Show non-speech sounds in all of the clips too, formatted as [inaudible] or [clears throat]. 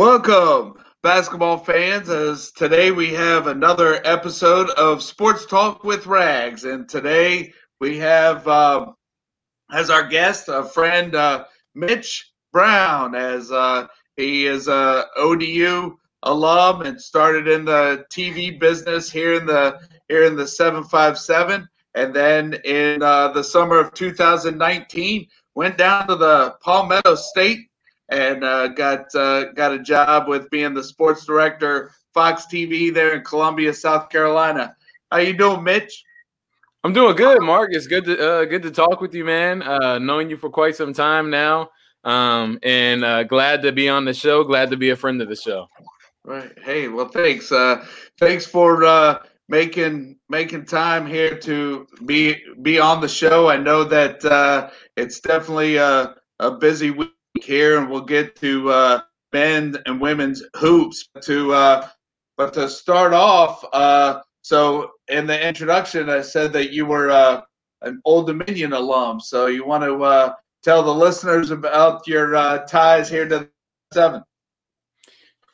Welcome, basketball fans, as today we have another episode of Sports Talk with Rags. And today we have uh, as our guest a friend, uh, Mitch Brown, as uh, he is a ODU alum and started in the TV business here in the here in the 757 and then in uh, the summer of 2019 went down to the Palmetto State and uh, got uh, got a job with being the sports director Fox TV there in Columbia, South Carolina. How you doing, Mitch? I'm doing good, Mark. It's good to uh, good to talk with you, man. Uh, knowing you for quite some time now, um, and uh, glad to be on the show. Glad to be a friend of the show. Right. Hey, well, thanks. Uh, thanks for uh, making making time here to be be on the show. I know that uh, it's definitely a, a busy week here, and we'll get to uh, men and women's hoops. To uh, but to start off, uh, so in the introduction, I said that you were uh, an Old Dominion alum. So you want to uh, tell the listeners about your uh, ties here to seven.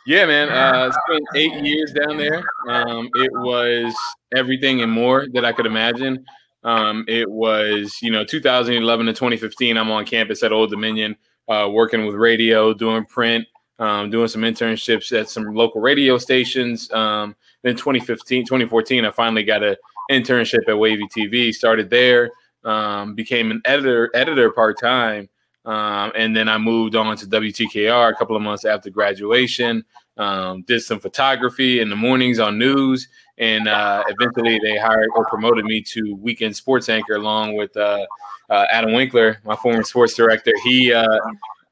Yeah, man. Uh, spent eight years down there. Um, it was everything and more that I could imagine. Um, it was, you know, 2011 to 2015. I'm on campus at Old Dominion uh, working with radio, doing print, um, doing some internships at some local radio stations. Um, then 2015, 2014, I finally got an internship at Wavy TV. Started there, um, became an editor, editor part time, um, and then I moved on to WTKR a couple of months after graduation. Um, did some photography in the mornings on news, and uh, eventually they hired or promoted me to weekend sports anchor along with uh, uh, Adam Winkler, my former sports director. He, uh,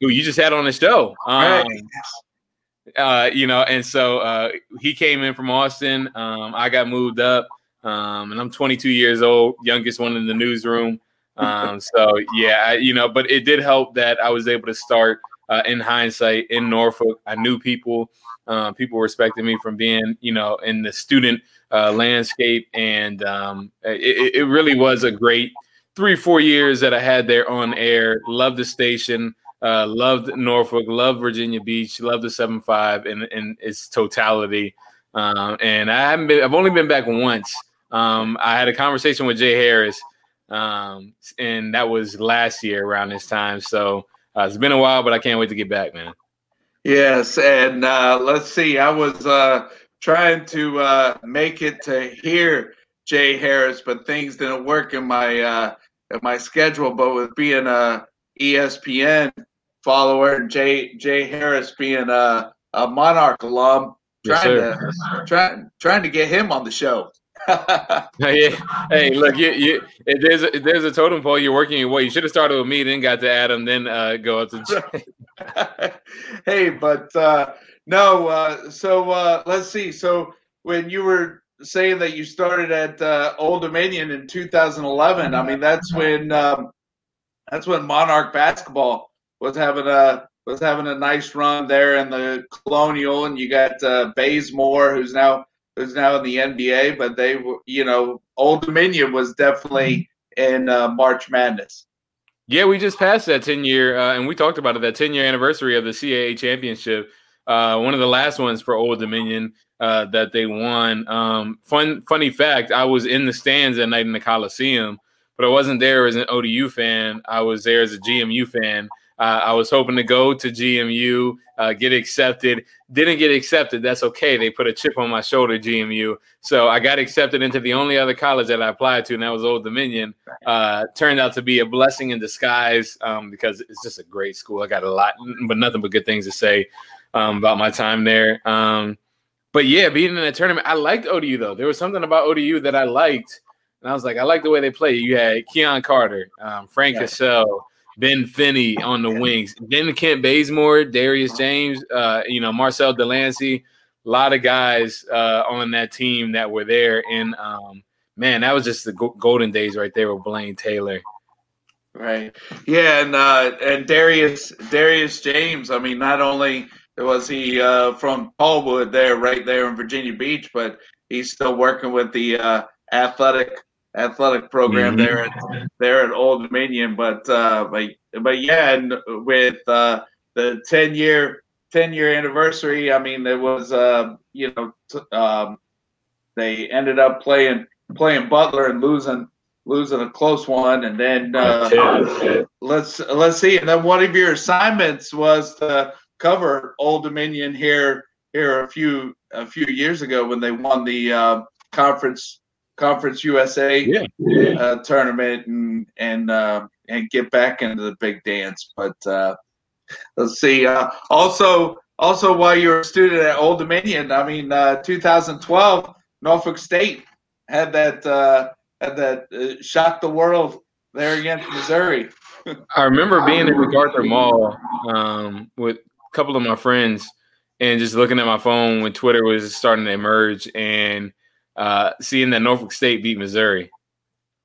who you just had on the show. Um, uh, you know, and so uh, he came in from Austin. Um, I got moved up, um, and I'm 22 years old, youngest one in the newsroom. Um, so yeah, I, you know, but it did help that I was able to start uh, in hindsight in Norfolk. I knew people. Uh, people respected me from being, you know, in the student uh, landscape, and um, it, it, really was a great three, four years that I had there on air. Loved the station, uh, loved Norfolk, loved Virginia Beach, loved the seven five in, in its totality. Um, and I haven't been, I've only been back once. Um, I had a conversation with Jay Harris, um, and that was last year around this time. So uh, it's been a while, but I can't wait to get back, man. Yes, and uh, let's see. I was uh, trying to uh, make it to hear Jay Harris, but things didn't work in my uh, my schedule, but with being a ESPN follower and Jay Jay Harris being a, a Monarch alum, trying yes, to trying trying to get him on the show. [laughs] hey, hey, look, you, you, if there's a, if there's a totem pole, you're working your way. You should have started with me, then got to Adam, then uh, go up to Jay. [laughs] hey, but uh, no, uh, so uh, let's see. So when you were saying that you started at uh, Old Dominion in 2011. I mean, that's when um, that's when Monarch basketball was having a was having a nice run there in the Colonial, and you got uh, Bazemore, who's now who's now in the NBA. But they you know, Old Dominion was definitely in uh, March Madness. Yeah, we just passed that 10 year, uh, and we talked about it, that 10 year anniversary of the CAA championship. Uh, one of the last ones for Old Dominion uh, that they won. Um, fun, funny fact: I was in the stands that night in the Coliseum, but I wasn't there as an ODU fan. I was there as a GMU fan. Uh, I was hoping to go to GMU, uh, get accepted. Didn't get accepted. That's okay. They put a chip on my shoulder, GMU. So I got accepted into the only other college that I applied to, and that was Old Dominion. Uh, turned out to be a blessing in disguise um, because it's just a great school. I got a lot, but nothing but good things to say um, about my time there. Um, but yeah, being in a tournament, I liked ODU though. There was something about ODU that I liked, and I was like, I like the way they play. You had Keon Carter, um, Frank yeah. Hassell, Ben Finney on the wings, then Kent Bazemore, Darius James, uh, you know, Marcel Delancey, a lot of guys uh, on that team that were there. And um, man, that was just the golden days right there with Blaine Taylor. Right. Yeah, and uh, and Darius Darius James. I mean, not only was he uh, from Paulwood there, right there in Virginia Beach, but he's still working with the uh, athletic athletic program mm-hmm. there at there at Old Dominion. But uh, but but yeah, and with uh, the ten year 10 year anniversary. I mean, there was, uh, you know, t- um, they ended up playing playing Butler and losing losing a close one, and then uh, let's let's see. And then one of your assignments was to cover Old Dominion here here a few a few years ago when they won the uh, conference conference USA yeah. uh, tournament and and uh, and get back into the big dance. But uh, let's see. Uh, also, also while you're a student at Old Dominion, I mean, uh, 2012, Norfolk State had that uh, had that uh, shocked the world there against Missouri. [laughs] I remember being at MacArthur Mall um, with couple of my friends and just looking at my phone when Twitter was starting to emerge and uh, seeing that Norfolk State beat Missouri.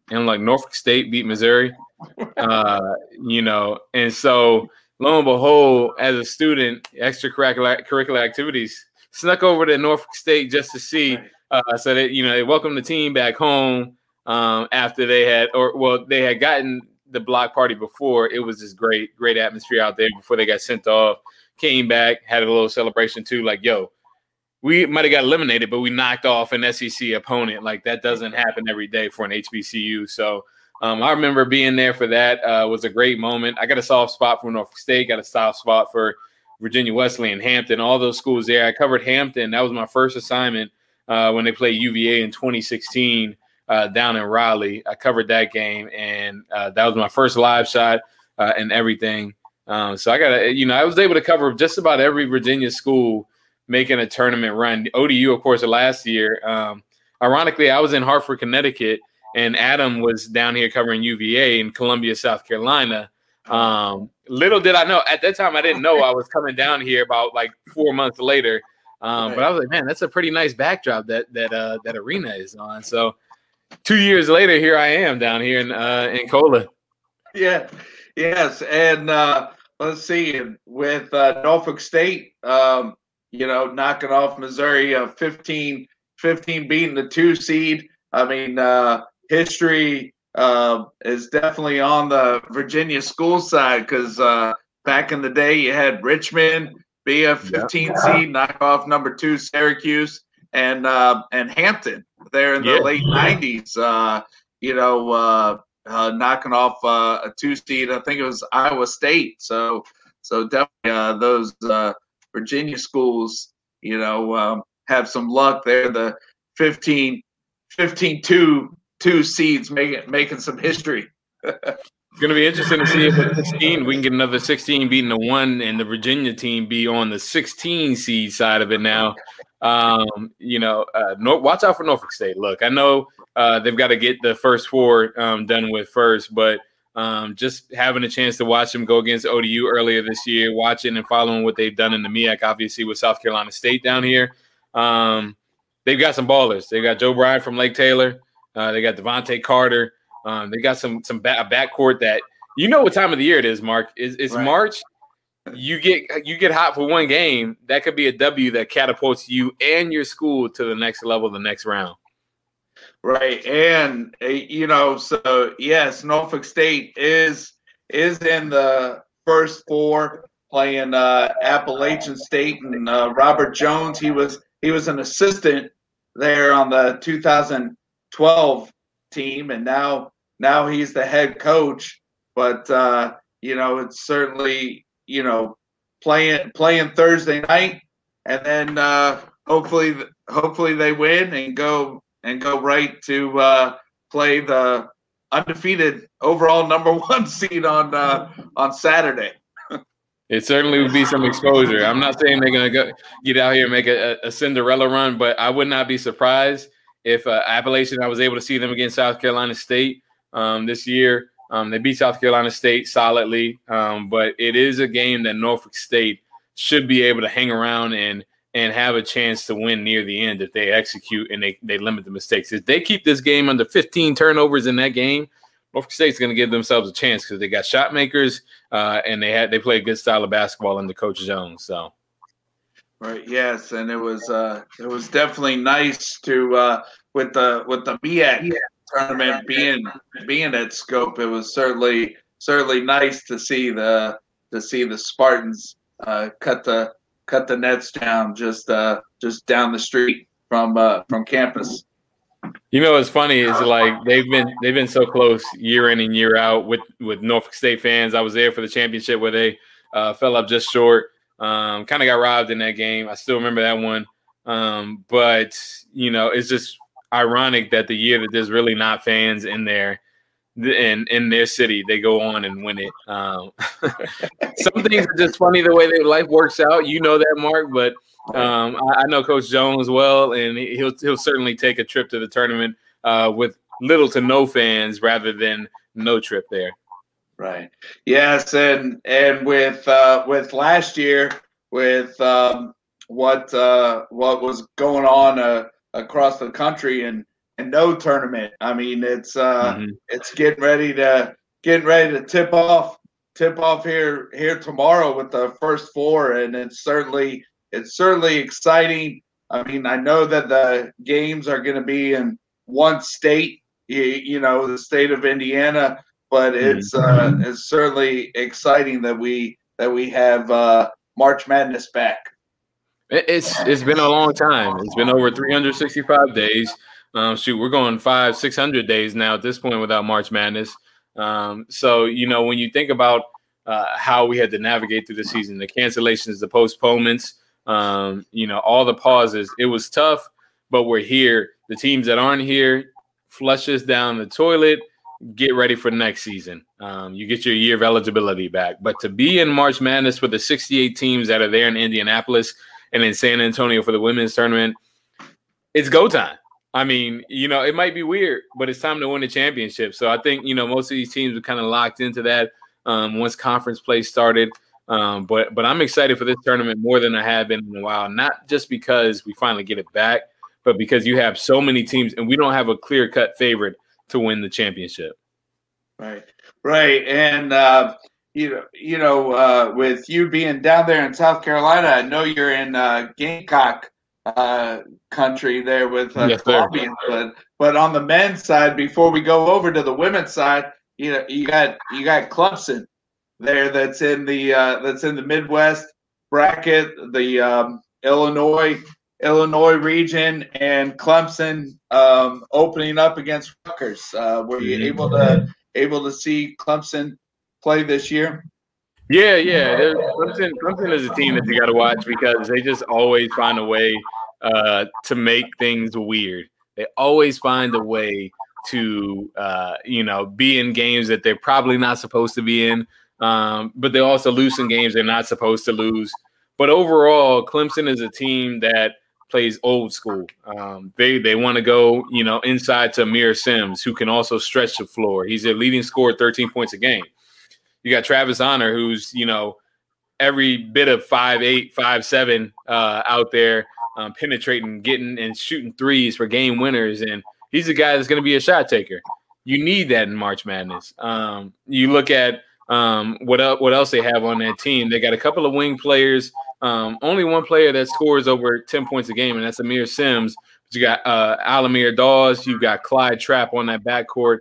And I'm like, Norfolk State beat Missouri, [laughs] uh, you know. And so, lo and behold, as a student, extracurricular curricular activities snuck over to Norfolk State just to see. Uh, so that you know, they welcomed the team back home um, after they had, or well, they had gotten the block party before. It was this great, great atmosphere out there before they got sent off. Came back, had a little celebration too. Like, yo, we might have got eliminated, but we knocked off an SEC opponent. Like that doesn't happen every day for an HBCU. So um, I remember being there for that. Uh, was a great moment. I got a soft spot for Norfolk State. Got a soft spot for Virginia Wesleyan, Hampton, all those schools there. I covered Hampton. That was my first assignment uh, when they played UVA in 2016 uh, down in Raleigh. I covered that game, and uh, that was my first live shot uh, and everything. Um, so I got, you know, I was able to cover just about every Virginia school making a tournament run. ODU, of course, last year. Um, ironically, I was in Hartford, Connecticut, and Adam was down here covering UVA in Columbia, South Carolina. Um, little did I know at that time, I didn't know I was coming down here about like four months later. Um, but I was like, man, that's a pretty nice backdrop that that uh, that arena is on. So two years later, here I am down here in uh, in Cola. Yeah, yes, and uh, let's see, with uh, Norfolk State, um, you know, knocking off Missouri, uh, 15, 15 beating the two seed. I mean, uh, history uh, is definitely on the Virginia school side because uh, back in the day you had Richmond be a 15 yeah. seed, knock off number two Syracuse, and uh, and Hampton there in the yeah. late 90s. Uh, you know, uh, knocking off uh, a two seed. I think it was Iowa State. So so definitely uh, those uh, Virginia schools, you know, um, have some luck there. The 15, 15 two, two seeds making making some history. It's going to be interesting to see if at 16 we can get another 16 beating the one and the Virginia team be on the 16 seed side of it now. Um, you know, uh, watch out for Norfolk State. Look, I know uh, they've got to get the first four um, done with first, but um, just having a chance to watch them go against ODU earlier this year, watching and following what they've done in the MEAC, obviously with South Carolina State down here. Um, they've got some ballers. They got Joe Bryant from Lake Taylor. Uh, they got Devontae Carter. Um, they got some some back, a backcourt that you know what time of the year it is. Mark, it's, it's right. March. You get you get hot for one game. That could be a W that catapults you and your school to the next level, the next round. Right, and uh, you know, so yes, Norfolk State is is in the first four, playing uh, Appalachian State and uh, Robert Jones. He was he was an assistant there on the 2012 team, and now now he's the head coach. But uh, you know, it's certainly you know playing playing Thursday night, and then uh, hopefully hopefully they win and go and go right to uh, play the undefeated overall number [laughs] one seed on uh, on Saturday. it certainly would be some exposure. I'm not saying they're gonna go get out here and make a, a Cinderella run, but I would not be surprised if uh, Appalachian. I was able to see them against South Carolina State um, this year. Um, they beat South Carolina State solidly, um, but it is a game that Norfolk State should be able to hang around and and have a chance to win near the end if they execute and they, they limit the mistakes. If they keep this game under 15 turnovers in that game, Norfolk State's going to give themselves a chance because they got shot makers uh, and they had they play a good style of basketball under Coach Jones. So, right, yes, and it was uh, it was definitely nice to uh, with the with the MEAC tournament being being at Scope. It was certainly certainly nice to see the to see the Spartans uh, cut the cut the nets down just uh, just down the street from uh, from campus. You know what's funny is like they've been they've been so close year in and year out with with Norfolk State fans. I was there for the championship where they uh, fell up just short. Um, kind of got robbed in that game. I still remember that one. Um, but you know, it's just ironic that the year that there's really not fans in there in in their city, they go on and win it. Um, [laughs] some things are just funny the way that life works out. You know that, Mark, but um, I, I, know Coach Jones well, and he'll he'll certainly take a trip to the tournament uh, with little to no fans rather than no trip there. Right. Yes, and and with uh, with last year with um, what uh, what was going on uh, across the country and and no tournament. I mean, it's uh, mm-hmm. it's getting ready to getting ready to tip off tip off here here tomorrow with the first four, and it's certainly it's certainly exciting. I mean, I know that the games are going to be in one state, you, you, know, the state of Indiana, but mm-hmm. it's uh, it's certainly exciting that we that we have uh, March Madness back. It's it's been a long time. It's been over 365 days. Um, shoot, we're going five, six hundred days now at this point without March Madness. Um, so you know when you think about uh, how we had to navigate through the season, the cancellations, the postponements, um, you know, all the pauses, it was tough. But we're here. The teams that aren't here, flush us down the toilet. Get ready for next season. Um, you get your year of eligibility back. But to be in March Madness with the 68 teams that are there in Indianapolis and in San Antonio for the women's tournament, it's go time. I mean, you know, it might be weird, but it's time to win the championship. So I think, you know, most of these teams are kind of locked into that um, once conference play started. Um, but but I'm excited for this tournament more than I have been in a while. Not just because we finally get it back, but because you have so many teams and we don't have a clear cut favorite to win the championship. Right, right, and uh, you know, you know, uh, with you being down there in South Carolina, I know you're in uh, Gamecock uh, country there with uh, yes, Columbians. But but on the men's side, before we go over to the women's side, you know you got you got Clemson there that's in the uh, that's in the Midwest bracket, the um, Illinois Illinois region, and Clemson um, opening up against Rutgers. Uh, were you able to able to see Clemson play this year? Yeah, yeah. Clemson, Clemson is a team that you got to watch because they just always find a way uh, to make things weird. They always find a way to, uh, you know, be in games that they're probably not supposed to be in, um, but they also lose in games they're not supposed to lose. But overall, Clemson is a team that plays old school. Um, they they want to go, you know, inside to Aamir Simms, who can also stretch the floor. He's a leading scorer, 13 points a game. You got Travis Honor, who's you know every bit of five eight, five seven uh, out there, um, penetrating, getting and shooting threes for game winners, and he's a guy that's going to be a shot taker. You need that in March Madness. Um, you look at um, what else, what else they have on that team. They got a couple of wing players. Um, only one player that scores over ten points a game, and that's Aamir Simms. But you got uh, Al-Amir Dawes. You've got Clyde Trapp on that backcourt.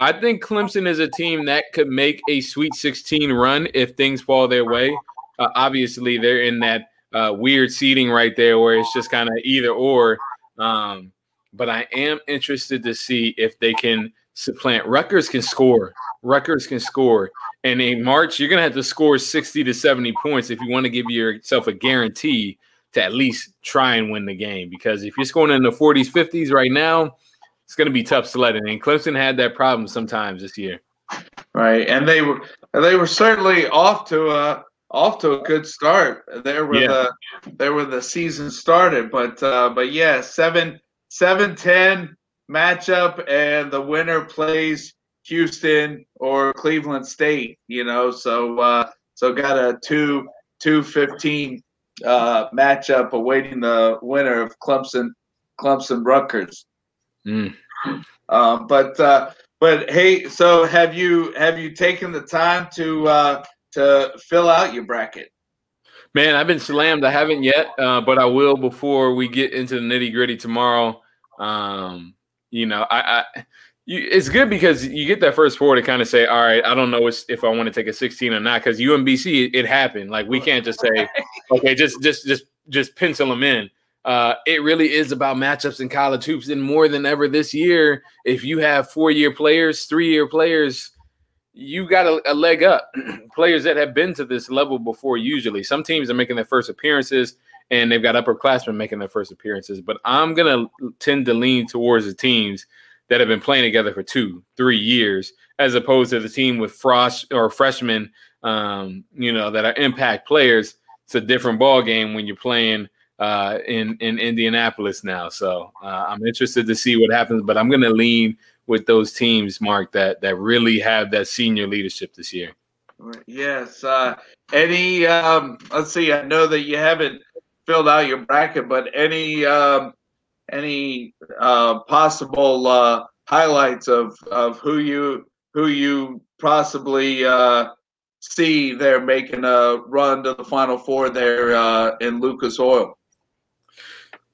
I think Clemson is a team that could make a Sweet 16 run if things fall their way. Uh, obviously, they're in that uh, weird seating right there where it's just kind of either or. Um, but I am interested to see if they can supplant. Rutgers can score. Rutgers can score. And in March, you're going to have to score 60 to 70 points if you want to give yourself a guarantee to at least try and win the game. Because if you're scoring in the 40s, 50s right now, it's going to be tough sledding. And Clemson had that problem sometimes this year. Right, and they were they were certainly off to a off to a good start. There were yeah. the there were the season started, but uh, but yeah, seven seven ten matchup, and the winner plays Houston or Cleveland State. You know, so uh, so got a two two fifteen uh, matchup awaiting the winner of Clemson Clemson Rutgers. Mm. Uh, but uh, but hey, so have you have you taken the time to uh, to fill out your bracket? Man, I've been slammed. I haven't yet, uh, but I will before we get into the nitty gritty tomorrow. Um, you know, I, I you, it's good because you get that first four to kind of say, all right, I don't know if I want to take a 16 or not because UMBC it, it, happened. Like we can't just say, okay, just just just just pencil them in. Uh, it really is about matchups in college hoops, and more than ever this year, if you have four year players, three year players, you got a, a leg up. [clears throat] players that have been to this level before. Usually, some teams are making their first appearances, and they've got upperclassmen making their first appearances. But I'm gonna tend to lean towards the teams that have been playing together for two, three years, as opposed to the team with frost or freshmen, um, you know, that are impact players. It's a different ball game when you're playing uh, in in Indianapolis now. So uh, I'm interested to see what happens, but I'm going to lean with those teams, Mark, that that really have that senior leadership this year. Yes. Uh, any? Um, let's see. I know that you haven't filled out your bracket, but any um, any uh, possible uh, highlights of, of who you who you possibly uh, see there making a run to the Final Four there uh, in Lucas Oil?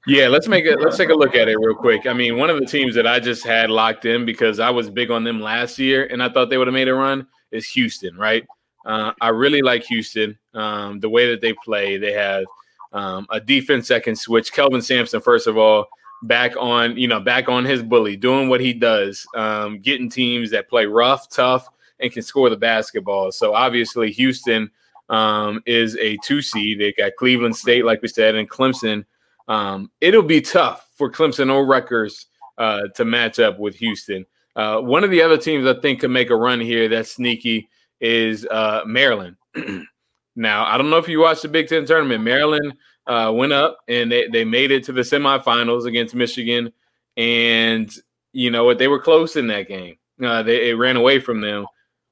Yeah, let's make it. Let's take a look at it real quick. I mean, one of the teams that I just had locked in because I was big on them last year, and I thought they would have made a run is Houston. Right? Uh, I really like Houston. Um, the way that they play, they have um, a defense that can switch. Kelvin Sampson, first of all, back on, you know, back on his bully, doing what he does, um, getting teams that play rough, tough, and can score the basketball. So obviously, Houston um, is a two seed. They got Cleveland State, like we said, and Clemson. Um, it'll be tough for Clemson or Rutgers uh, to match up with Houston. Uh, one of the other teams I think could make a run here that's sneaky is uh, Maryland. [clears throat] now, I don't know if you watched the Big Ten tournament. Maryland uh, went up and they, they made it to the semifinals against Michigan. And you know what? They were close in that game. Uh, they it ran away from them.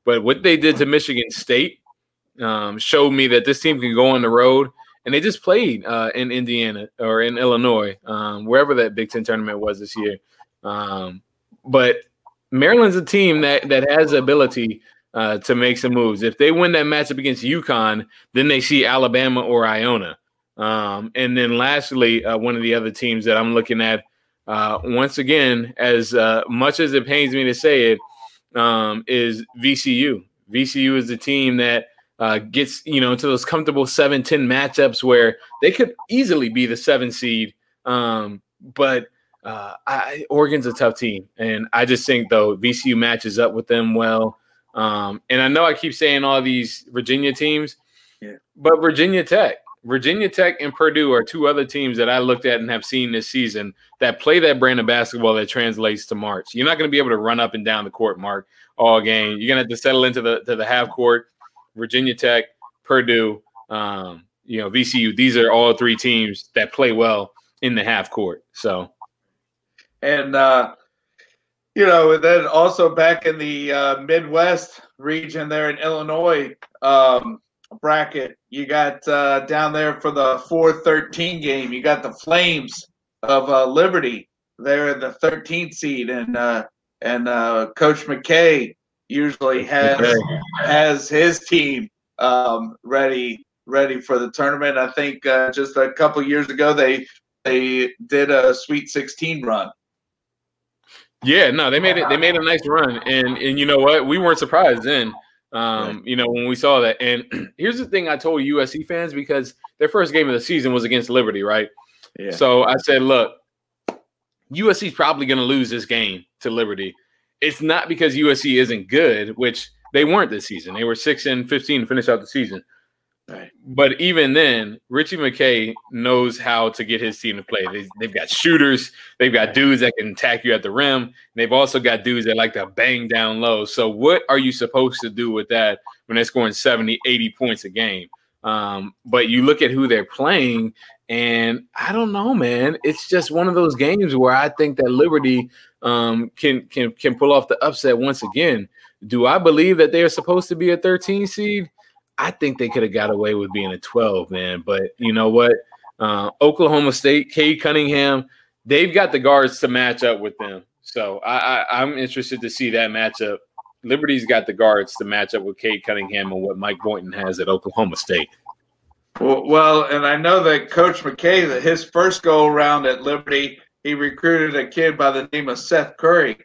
But what they did to Michigan State um, showed me that this team can go on the road. And they just played uh, in Indiana or in Illinois, um, wherever that Big Ten tournament was this year. Um, but Maryland's a team that that has the ability uh, to make some moves. If they win that matchup against UConn, then they see Alabama or Iona. Um, and then lastly, uh, one of the other teams that I'm looking at, uh, once again, as uh, much as it pains me to say it, um, is VCU. VCU is the team that uh, gets you know into those comfortable 7-10 matchups where they could easily be the seven seed. Um, but uh, I, Oregon's a tough team, and I just think though VCU matches up with them well. Um, and I know I keep saying all these Virginia teams, yeah. but Virginia Tech, Virginia Tech and Purdue are two other teams that I looked at and have seen this season that play that brand of basketball that translates to March. You're not going to be able to run up and down the court, Mark, all game. You're going to have to settle into the to the half court. Virginia Tech, Purdue, um, you know, VCU. These are all three teams that play well in the half court. So, and uh, you know, and then also back in the uh, Midwest region there in Illinois. Um, bracket. You got uh, down there for the 413 game, you got the Flames of uh, Liberty. They're the 13th seed, and uh, and uh, Coach McKay usually has okay. has his team um, ready ready for the tournament. I think uh, just a couple years ago they they did a Sweet 16 run. Yeah, no, they made it. They made a nice run, and and you know what? We weren't surprised then. Um, you know, when we saw that. And [clears throat] here's the thing I told USC fans because their first game of the season was against Liberty, right? Yeah. So I said, look, USC's probably going to lose this game to Liberty. It's not because USC isn't good, which they weren't this season. They were 6 and 15 to finish out the season. Right. But even then, Ritchie McKay knows how to get his team to play. They, have got shooters, they've got dudes that can attack you at the rim. They've also got dudes that like to bang down low. So, what are you supposed to do with that when they're scoring 70, 80 points a game? Um, but you look at who they're playing, and I don't know, man. It's just one of those games where I think that Liberty um, can can can pull off the upset once again. Do I believe that they are supposed to be a 13 seed? I think they could have got away with being a 12, man. But you know what? Uh, Oklahoma State, Cade Cunningham, they've got the guards to match up with them. So I, I, I'm interested to see that matchup. Liberty's got the guards to match up with Cade Cunningham and what Mike Boynton has at Oklahoma State. Well, well, and I know that Coach McKay, that his first go around at Liberty, he recruited a kid by the name of Seth Curry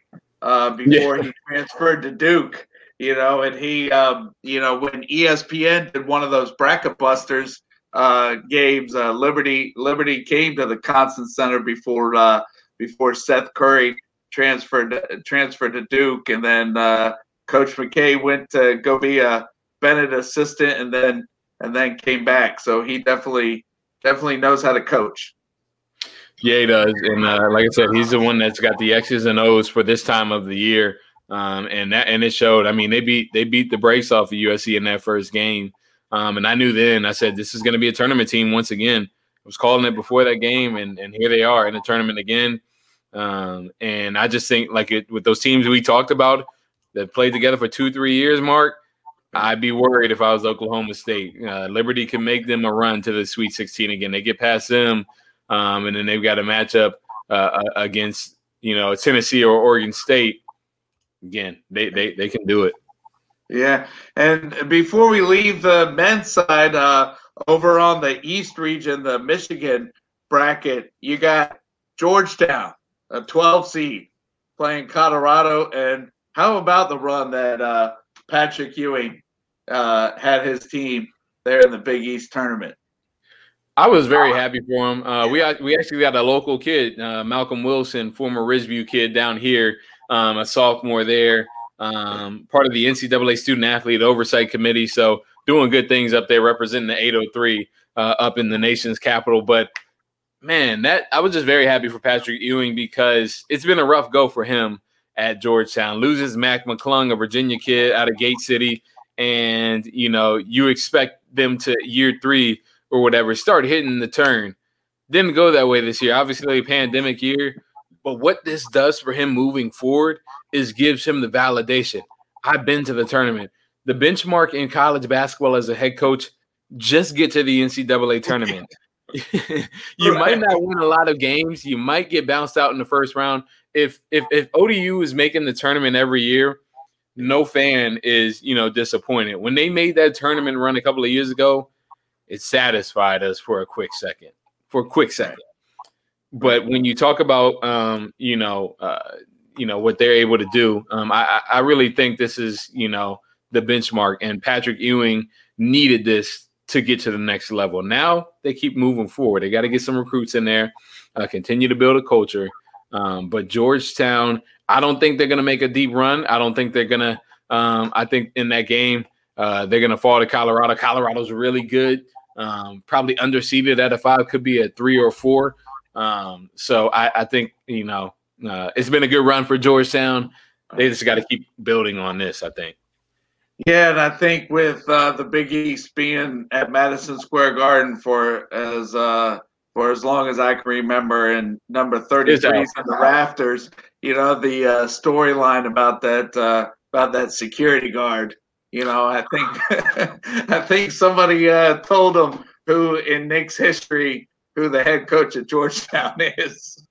uh, before yeah. he transferred to Duke. You know, and he, um, you know, when ESPN did one of those bracket busters uh, games, uh, Liberty Liberty came to the Constant Center before uh, before Seth Curry transferred transferred to Duke, and then uh, Coach McKay went to go be a Bennett assistant, and then and then came back. So he definitely definitely knows how to coach. Yeah, he does, and uh, like I said, he's the one that's got the X's and O's for this time of the year, um, and that and it showed. I mean, they beat they beat the brakes off of USC in that first game, um, and I knew then. I said this is going to be a tournament team once again. I was calling it before that game, and and here they are in the tournament again. Um, and I just think like it with those teams we talked about that played together for two three years, Mark. I'd be worried if I was Oklahoma State. Uh, Liberty can make them a run to the Sweet 16 again. They get past them um, and then they've got a matchup uh, uh, against you know Tennessee or Oregon State. Again, they they they can do it. Yeah, and before we leave the men's side, uh, over on the East region, the Michigan bracket, you got Georgetown, a 12 seed, playing Colorado. And how about the run that uh, Patrick Ewing uh, had his team there in the Big East tournament? I was very happy for him. Uh, we we actually got a local kid, uh, Malcolm Wilson, former Ridgeview kid down here, um, a sophomore there, um, part of the NCAA Student Athlete Oversight Committee. So doing good things up there, representing the 803 uh, up in the nation's capital. But man, that I was just very happy for Patrick Ewing because it's been a rough go for him at Georgetown. Loses Mac McClung, a Virginia kid out of Gate City, and you know you expect them to year three or whatever start hitting the turn. Didn't go that way this year. Obviously, pandemic year. But what this does for him moving forward is gives him the validation. I've been to the tournament. The benchmark in college basketball as a head coach, just get to the NCAA tournament. [laughs] you might not win a lot of games. You might get bounced out in the first round. If if if ODU is making the tournament every year, no fan is you know disappointed. When they made that tournament run a couple of years ago, it satisfied us for a quick second, for a quick second. But when you talk about, um, you know, uh, you know what they're able to do, um, I, I really think this is, you know, the benchmark. And Patrick Ewing needed this to get to the next level. Now they keep moving forward. They got to get some recruits in there, uh, continue to build a culture. Um, but Georgetown, I don't think they're going to make a deep run. I don't think they're going to. Um, I think in that game, uh, they're going to fall to Colorado. Colorado's really good. Um, probably underseeded at a five, could be a three or four. Um, so I, I, think you know uh, it's been a good run for Georgetown. They just got to keep building on this. I think. Yeah, and I think with uh, the Big East being at Madison Square Garden for as uh, for as long as I can remember, and number thirty three in the rafters, you know the uh, storyline about that uh, about that security guard you know, I think [laughs] I think somebody uh, told him who in Knicks history who the head coach at Georgetown [laughs] is.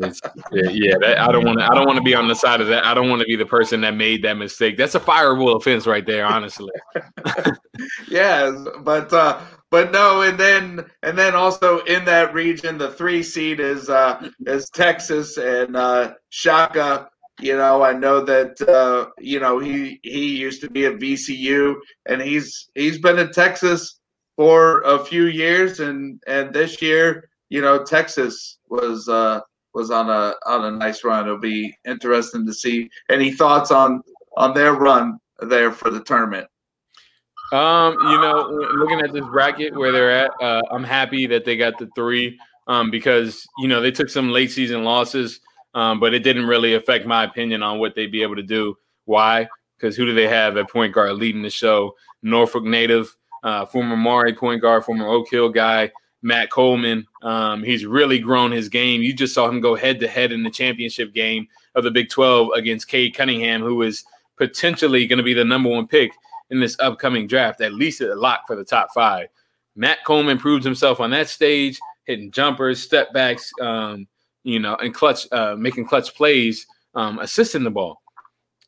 yeah, yeah that, I don't want to. I don't want to be on the side of that. I don't want to be the person that made that mistake. That's a fireable offense right there, honestly. [laughs] yeah, but uh, but no, and then and then also in that region, the three seed is uh, is Texas and uh, Shaka you know, I know that uh, you know he he used to be at VCU, and he's he's been in Texas for a few years, and and this year, you know, Texas was uh, was on a on a nice run. It'll be interesting to see any thoughts on on their run there for the tournament. Um, you know, looking at this bracket where they're at, uh, I'm happy that they got the three um, because you know they took some late season losses um, but it didn't really affect my opinion on what they'd be able to do. Why? Because who do they have at point guard leading the show? Norfolk native, uh, former Maury point guard, former Oak Hill guy, Matt Coleman. Um, he's really grown his game. You just saw him go head to head in the championship game of the Big 12 against Cade Cunningham, who is potentially going to be the number one pick in this upcoming draft, at least a lock for the top five. Matt Coleman proved himself on that stage, hitting jumpers, step backs, um, you know, and clutch, uh, making clutch plays, um, assisting the ball.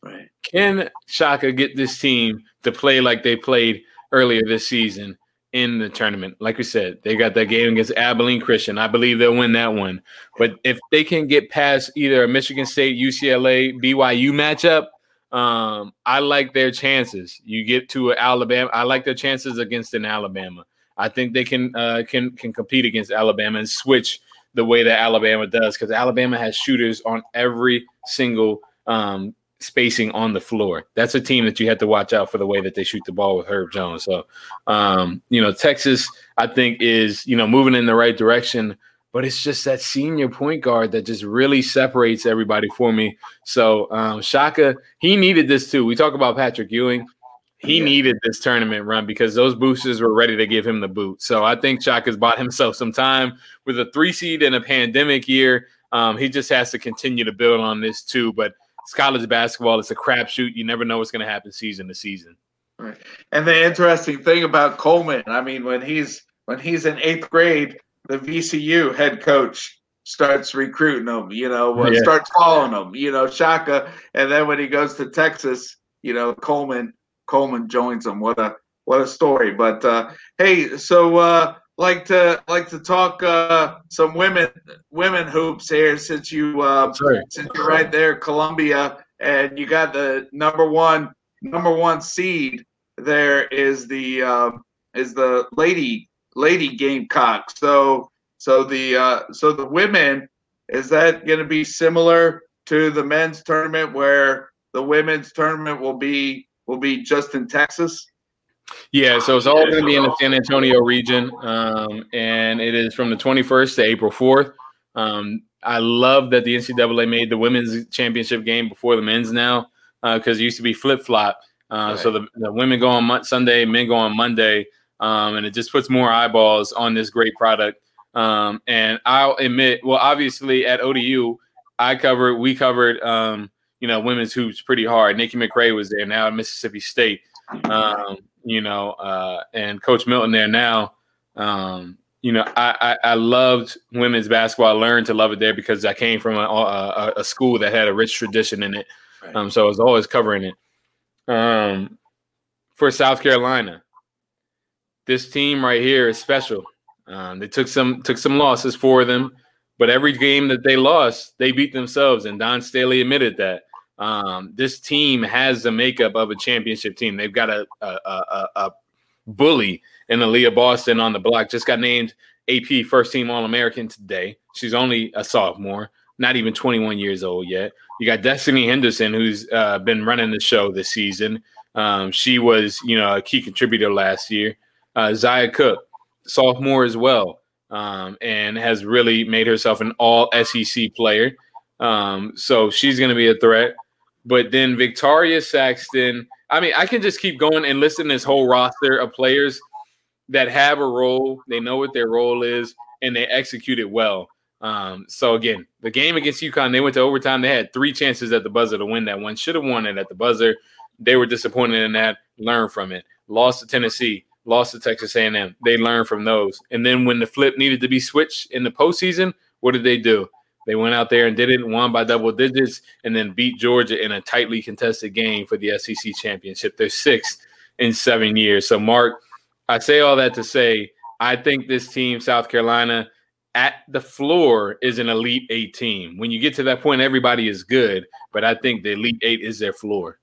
Right. Can Shaka get this team to play like they played earlier this season? in the tournament. Like we said, they got that game against Abilene Christian. I believe they'll win that one. But if they can get past either a Michigan State, UCLA, BYU matchup, um, I like their chances. You get to Alabama. I like their chances against an Alabama. I think they can uh, can can compete against Alabama and switch the way that Alabama does because Alabama has shooters on every single um, spacing on the floor. That's a team that you have to watch out for the way that they shoot the ball with Herb Jones. So, um, you know, Texas, I think, is, you know, moving in the right direction, but it's just that senior point guard that just really separates everybody for me. So, um, Shaka, he needed this too. We talk about Patrick Ewing. He yeah. needed this tournament run because those boosters were ready to give him the boot. So I think Shaka's bought himself some time with a three seed in a pandemic year. Um, he just has to continue to build on this too. But it's college basketball. It's a crapshoot. You never know what's going to happen season to season. Right. And the interesting thing about Coleman, I mean, when he's when he's in eighth grade, the VCU head coach starts recruiting them, You know, yeah. starts following them, You know, Shaka, and then when he goes to Texas, you know, Coleman Coleman joins them. What a what a story! But uh, hey, so uh, like to like to talk uh, some women women hoops here since you uh, since you're right there, Columbia, and you got the number one number one seed. There is the uh, is the lady lady Gamecock. So so the uh, so the women is that going to be similar to the men's tournament where the women's tournament will be will be just in Texas? Yeah, so it's all going to be in the San Antonio region, um, and it is from the 21st to April 4th. Um, I love that the NCAA made the women's championship game before the men's now, because uh, it used to be flip flop. Uh, right. So the, the, women go on Sunday, men go on Monday, um, and it just puts more eyeballs on this great product. Um, and I'll admit, well, obviously at ODU, I covered, we covered, um, you know, women's hoops pretty hard. Nikki McCray was there now at Mississippi State. Um, you know, uh, and Coach Milton there now. Um, you know, I, I, I, loved women's basketball. I learned to love it there because I came from a, a, a school that had a rich tradition in it. Um, so I was always covering it. Um, for South Carolina, this team right here is special. Um, they took some took some losses for them, but every game that they lost, they beat themselves, and Dawn Staley admitted that. Um, this team has the makeup of a championship team. They've got a, a, a, a bully in Aliyah Boston on the block. Just got named AP first team All American today. She's only a sophomore, not even 21 years old yet. You got Destiny Henderson, who's uh, been running the show this season. Um, she was, you know, a key contributor last year. Uh, Zia Cooke, sophomore as well, um, and has really made herself an all SEC player. Um, so she's going to be a threat. But then Victoria Saxton, I mean, I can just keep going and listen to this whole roster of players that have a role. They know what their role is and they execute it well. Um, so again, the game against UConn, they went to overtime. They had three chances at the buzzer to win that one. Should have won it at the buzzer. They were disappointed in that. Learn from it. Lost to Tennessee. Lost to Texas A&M. They learned from those. And then when the flip needed to be switched in the postseason, what did they do? They went out there and did it, won by double digits, and then beat Georgia in a tightly contested game for the SEC championship. They're sixth in seven years. So, Mark, I say all that to say I think this team, South Carolina, at the floor is an elite eight team. When you get to that point, everybody is good, but I think the elite eight is their floor.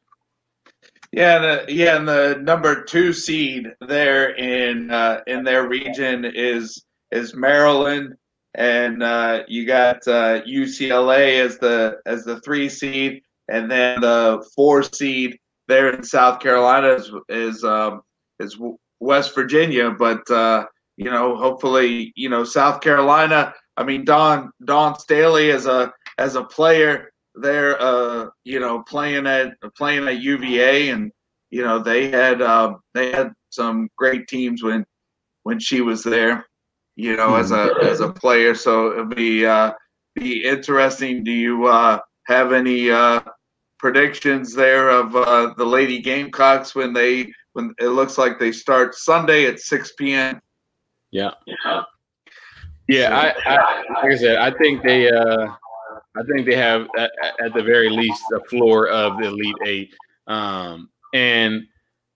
Yeah, the, yeah, and the number two seed there in uh, in their region is is Maryland and uh, you got uh, UCLA as the as the three seed, and then the four seed there in South Carolina is is, um, is West Virginia. But uh, you know, hopefully, you know, South Carolina. I mean, Don Dawn Staley as a as a player there, uh, you know, playing at playing at UVA, and you know they had uh, they had some great teams when when she was there you know, as a as a player. So it'll be uh, be interesting. Do you uh, have any uh, predictions there of uh, the Lady Gamecocks when they when it looks like they start Sunday at six p.m. Yeah, yeah, yeah. I, I like I said, I think they uh, I think they have at, the very least a floor of the Elite Eight, um, and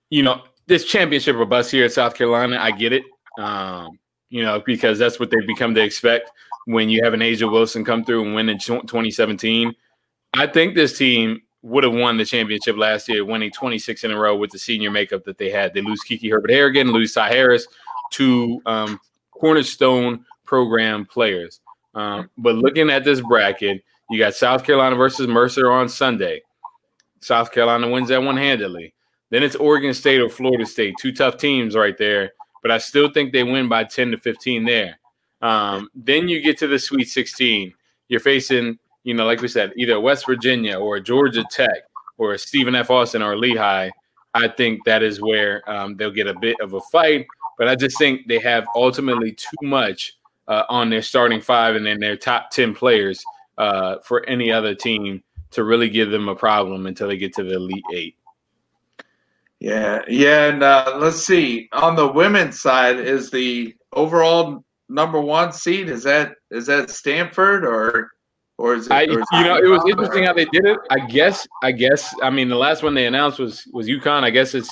you know this championship or bust here at South Carolina. I get it. Um, you know, because that's what they've become to expect when you have an A'ja Wilson come through and win in 2017. I think this team would have won the championship last year, winning 26 in a row with the senior makeup that they had. They lose Kiki Herbert Harrigan, lose Ty Harris, two um, cornerstone program players. Um, but looking at this bracket, you got South Carolina versus Mercer on Sunday. South Carolina wins that one handedly. Then it's Oregon State or Florida State, two tough teams right there. But I still think they win by 10 to 15 there. Um, then you get to the Sweet 16. You're facing, you know, like we said, either West Virginia or Georgia Tech or Stephen F. Austin or Lehigh. I think that is where um, they'll get a bit of a fight. But I just think they have ultimately too much uh, on their starting five and then their top 10 players uh, for any other team to really give them a problem until they get to the Elite Eight. Yeah, yeah, and uh, let's see. On the women's side, is the overall number one seed is that is that Stanford or or is it? I, or is you know, it was interesting how they did it. I guess, I guess. I mean, the last one they announced was was UConn. I guess it's,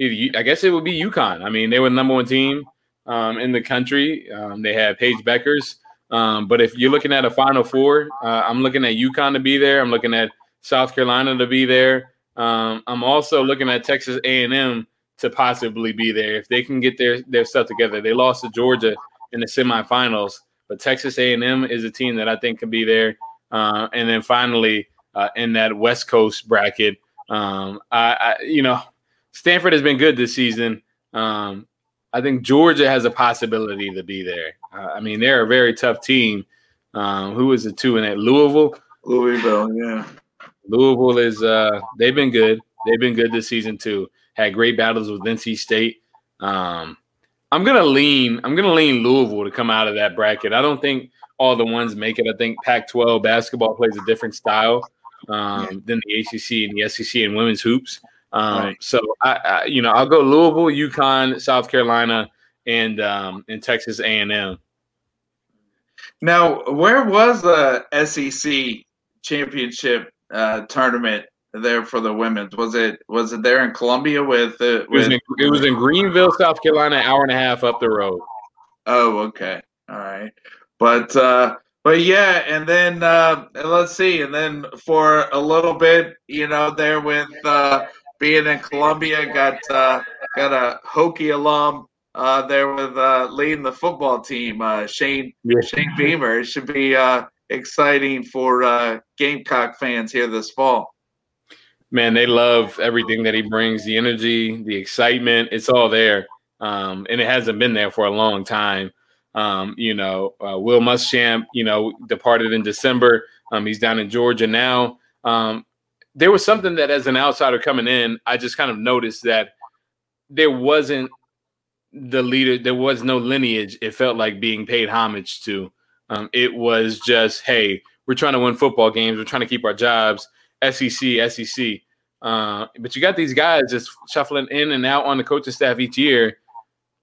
I guess it would be UConn. I mean, they were the number one team um, in the country. Um, they have Paige Bueckers. Um, but if you're looking at a Final Four, uh, I'm looking at UConn to be there. I'm looking at South Carolina to be there. Um, I'm also looking at Texas A&M to possibly be there if they can get their their stuff together. They lost to Georgia in the semifinals, but Texas A&M is a team that I think can be there. Uh, and then finally, uh, in that West Coast bracket, um, I, I, you know Stanford has been good this season. Um, I think Georgia has a possibility to be there. Uh, I mean, they're a very tough team. Um, who is the two in that? Louisville. Louisville, yeah. Louisville is uh, they've been good. They've been good this season too. Had great battles with NC State. Um, I'm gonna lean. I'm gonna lean Louisville to come out of that bracket. I don't think all the ones make it. I think Pac-12 basketball plays a different style um, than the ACC and the SEC and women's hoops. Um, right. So I, I, you know, I'll go Louisville, UConn, South Carolina, and um, and Texas A&M. Now, where was the SEC championship uh, tournament there for the women's? Was it was it there in Columbia with? Uh, with it, was in, it was in Greenville, South Carolina, hour and a half up the road. Oh, okay, all right, but uh, but yeah, and then uh, let's see, and then for a little bit, you know, there with uh, being in Columbia, got uh, got a Hokie alum uh, there with uh, leading the football team, uh, Shane. Shane Beamer. It should be uh, exciting for uh, Gamecock fans here this fall. Man, they love everything that he brings the energy, the excitement. It's all there. Um, and it hasn't been there for a long time. Um, you know, uh, Will Muschamp, you know, departed in December. Um, he's down in Georgia now. Um, there was something that, as an outsider coming in, I just kind of noticed that there wasn't the leader, there was no lineage. It felt like being paid homage to. Um, it was just, hey, we're trying to win football games. We're trying to keep our jobs. SEC, SEC. Uh, but you got these guys just shuffling in and out on the coaching staff each year.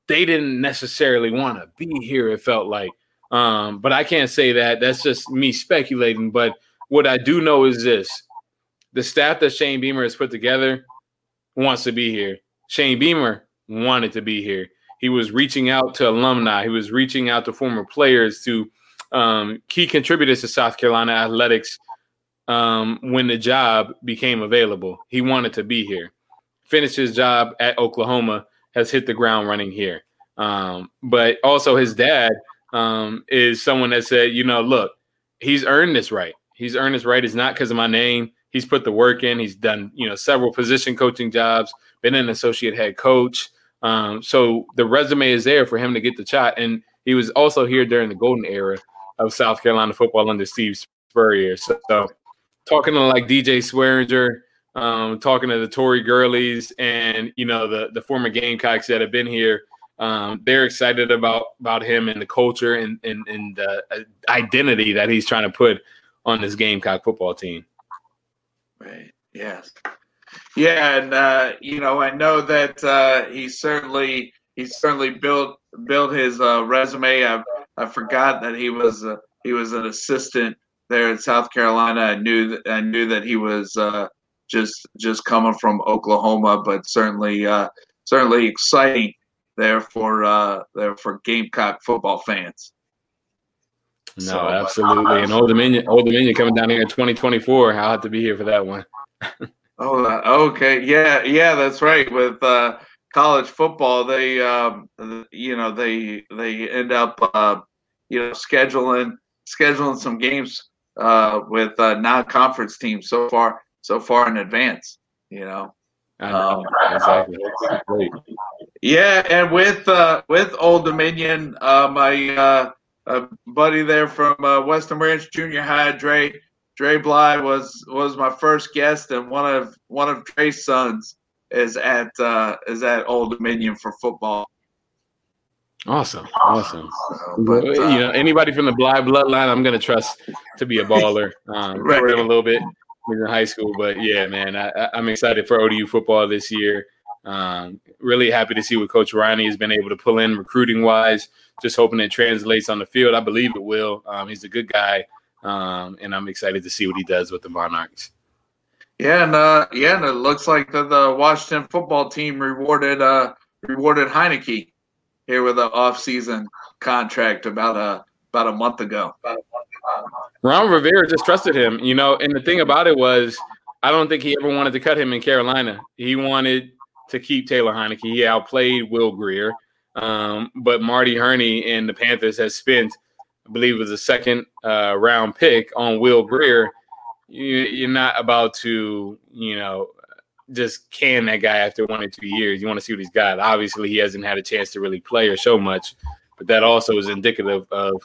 They didn't necessarily want to be here. It felt like, um, but I can't say that. That's just me speculating. But what I do know is this: the staff that Shane Beamer has put together wants to be here. Shane Beamer wanted to be here. He was reaching out to alumni. He was reaching out to former players, to um, key contributors to South Carolina athletics um, when the job became available. He wanted to be here. Finished his job at Oklahoma, has hit the ground running here. Um, but also, his dad um, is someone that said, you know, look, he's earned this right. He's earned this right. It's not because of my name. He's put the work in. He's done, you know, several position coaching jobs, been an associate head coach. Um, so the resume is there for him to get the shot. And he was also here during the golden era of South Carolina football under Steve Spurrier. So, so talking to like DJ Swearinger, um, talking to the Tori Gurleys and you know the the former Gamecocks that have been here. Um, they're excited about about him and the culture and and, and the uh, identity that he's trying to put on this Gamecock football team. Yes. Yeah, and uh, you know, I know that uh, he certainly he certainly built built his uh, resume. I I forgot that he was uh, he was an assistant there in South Carolina. I knew that I knew that he was uh, just just coming from Oklahoma, but certainly uh, certainly exciting there for uh, there for Gamecock football fans. No, so, absolutely. And Old Dominion, Old Dominion coming down here in 2024. I'll have to be here for that one. Oh, uh, okay. Yeah, yeah, that's right. With uh, college football, they, um, you know, they they end up, uh, you know, scheduling scheduling some games uh, with uh, non-conference teams so far so far in advance. You know. Um, exactly. Yeah, and with uh, with Old Dominion, uh, my uh, buddy there from uh, Western Branch Junior High, Dre Dre Bly was was my first guest, and one of one of Dre's sons is at uh, is at Old Dominion for football. Awesome, awesome. but, uh, you know, anybody from the Bly bloodline, I'm gonna trust to be a baller. Um, right. a little bit in high school, but yeah, man, I, I'm excited for ODU football this year. Um, really happy to see what Coach Rahne has been able to pull in recruiting wise. Just hoping it translates on the field. I believe it will. Um, he's a good guy, um, and I'm excited to see what he does with the Monarchs. Yeah, and uh, yeah, and it looks like the, the Washington football team rewarded uh, rewarded Heinicke here with an off-season contract about a about a month ago. Ron Rivera just trusted him, you know. And the thing about it was, I don't think he ever wanted to cut him in Carolina. He wanted to keep Taylor Heinicke. He outplayed Will Grier, Um, but Marty Hurney and the Panthers has spent, I believe it was a second uh, round pick on Will Grier. You, are not about to, you know, just can that guy after one or two years. You want to see what he's got. Obviously, he hasn't had a chance to really play or show much, but that also is indicative of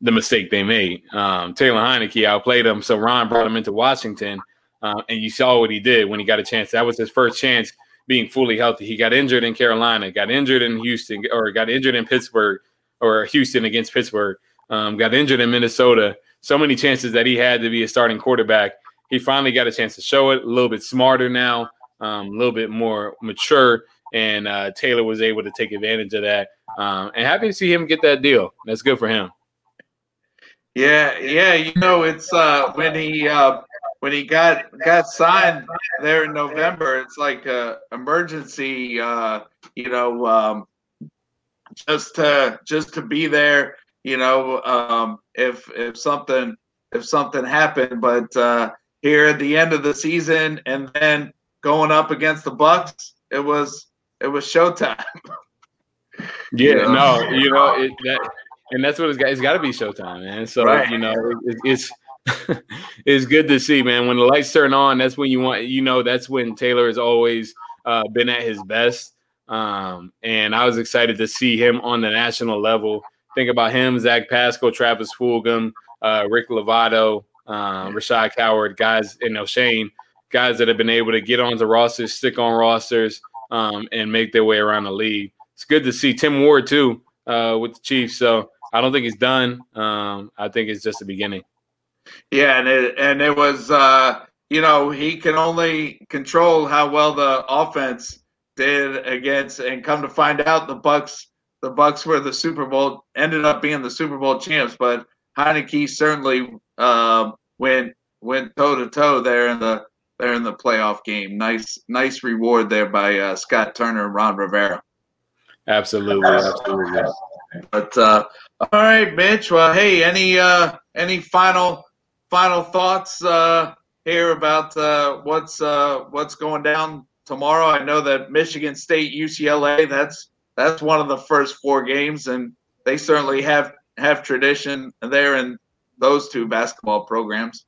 the mistake they made. Um, Taylor Heinicke outplayed him, so Ron brought him into Washington, uh, and you saw what he did when he got a chance. That was his first chance – being fully healthy. He got injured in Carolina, got injured in Houston, or got injured in Pittsburgh, or Houston against Pittsburgh, um, got injured in Minnesota. So many chances that he had to be a starting quarterback. He finally got a chance to show it. A little bit smarter now, um, a little bit more mature, and uh, Taylor was able to take advantage of that. Um, and happy to see him get that deal. That's good for him. Yeah, yeah. You know, it's uh, when he uh, when he got got signed there in November, it's like a emergency, uh, you know, um, just to just to be there, you know, um, if if something if something happened. But uh, here at the end of the season, and then going up against the Bucks, it was it was showtime. [laughs] yeah, you know? no, you know it, that, and that's what it's got. It's got to be showtime, man. So right. you know, it, it's [laughs] it's good to see, man. When the lights turn on, that's when you want, you know, that's when Taylor has always uh, been at his best. Um, and I was excited to see him on the national level. Think about him, Zach Pascal, Travis Fulgham, uh, Rick Lovato, um, Rashad Coward, guys, and Shane, guys that have been able to get onto rosters, stick on rosters, um, and make their way around the league. It's good to see Tim Ward too uh, with the Chiefs. So I don't think he's done. Um, I think it's just the beginning. Yeah, and it and it was uh, you know he can only control how well the offense did against, and come to find out the Bucks the Bucks were the Super Bowl ended up being the Super Bowl champs, but Heinicke certainly uh, went went toe to toe there in the there in the playoff game. Nice nice reward there by uh, Scott Turner and Ron Rivera. Absolutely, absolutely. But uh, all right, Mitch. Well, hey, any uh, any final final thoughts uh, here about uh, what's uh, what's going down tomorrow? I know that Michigan State, UCLA, that's that's one of the first four games, and they certainly have have tradition there in those two basketball programs.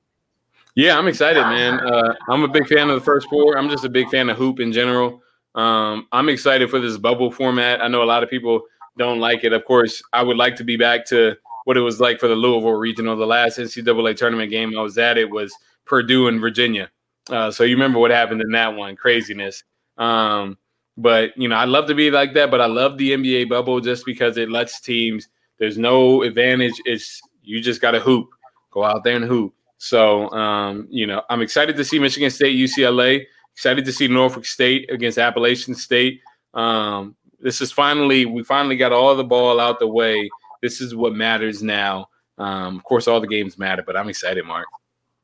Yeah, I'm excited, man. Uh, I'm a big fan of the first four. I'm just a big fan of hoop in general. Um, I'm excited for this bubble format. I know a lot of people don't like it. Of course, I would like to be back to what it was like for the Louisville regional. The last NCAA tournament game I was at, it was Purdue and Virginia. Uh, so you remember what happened in that one? Craziness. Um, but you know, I love to be like that, but I love the NBA bubble just because it lets teams. There's no advantage. It's you just got to hoop, go out there and hoop. So um, you know, I'm excited to see Michigan State, UCLA. Excited to see Norfolk State against Appalachian State. Um, this is finally we finally got all the ball out the way this is what matters now. Um, of course, all the games matter, but I'm excited, Mark.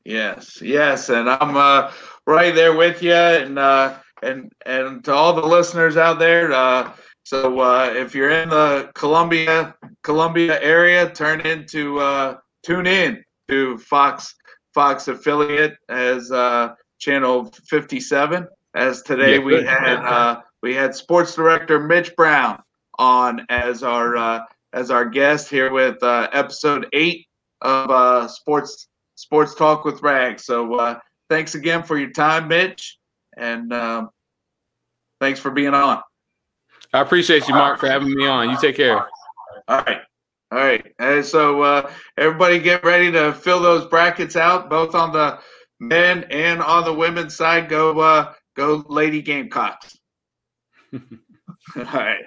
Yes, yes, and I'm uh, right there with you. And uh, and and to all the listeners out there. Uh, so uh, if you're in the Columbia Columbia area, turn into uh, tune in to Fox Fox affiliate as uh, channel 57. As today yeah, we had uh, we had sports director Mitch Brown on as our uh, as our guest here with uh, episode eight of uh, sports sports talk with Rags. So uh, thanks again for your time, Mitch, and um, thanks for being on. I appreciate you, Mark, for having me on. You take care. All right. All right. And so uh, everybody get ready to fill those brackets out, both on the men and on the women's side. Go, uh, go, Lady Gamecocks. [laughs] All right.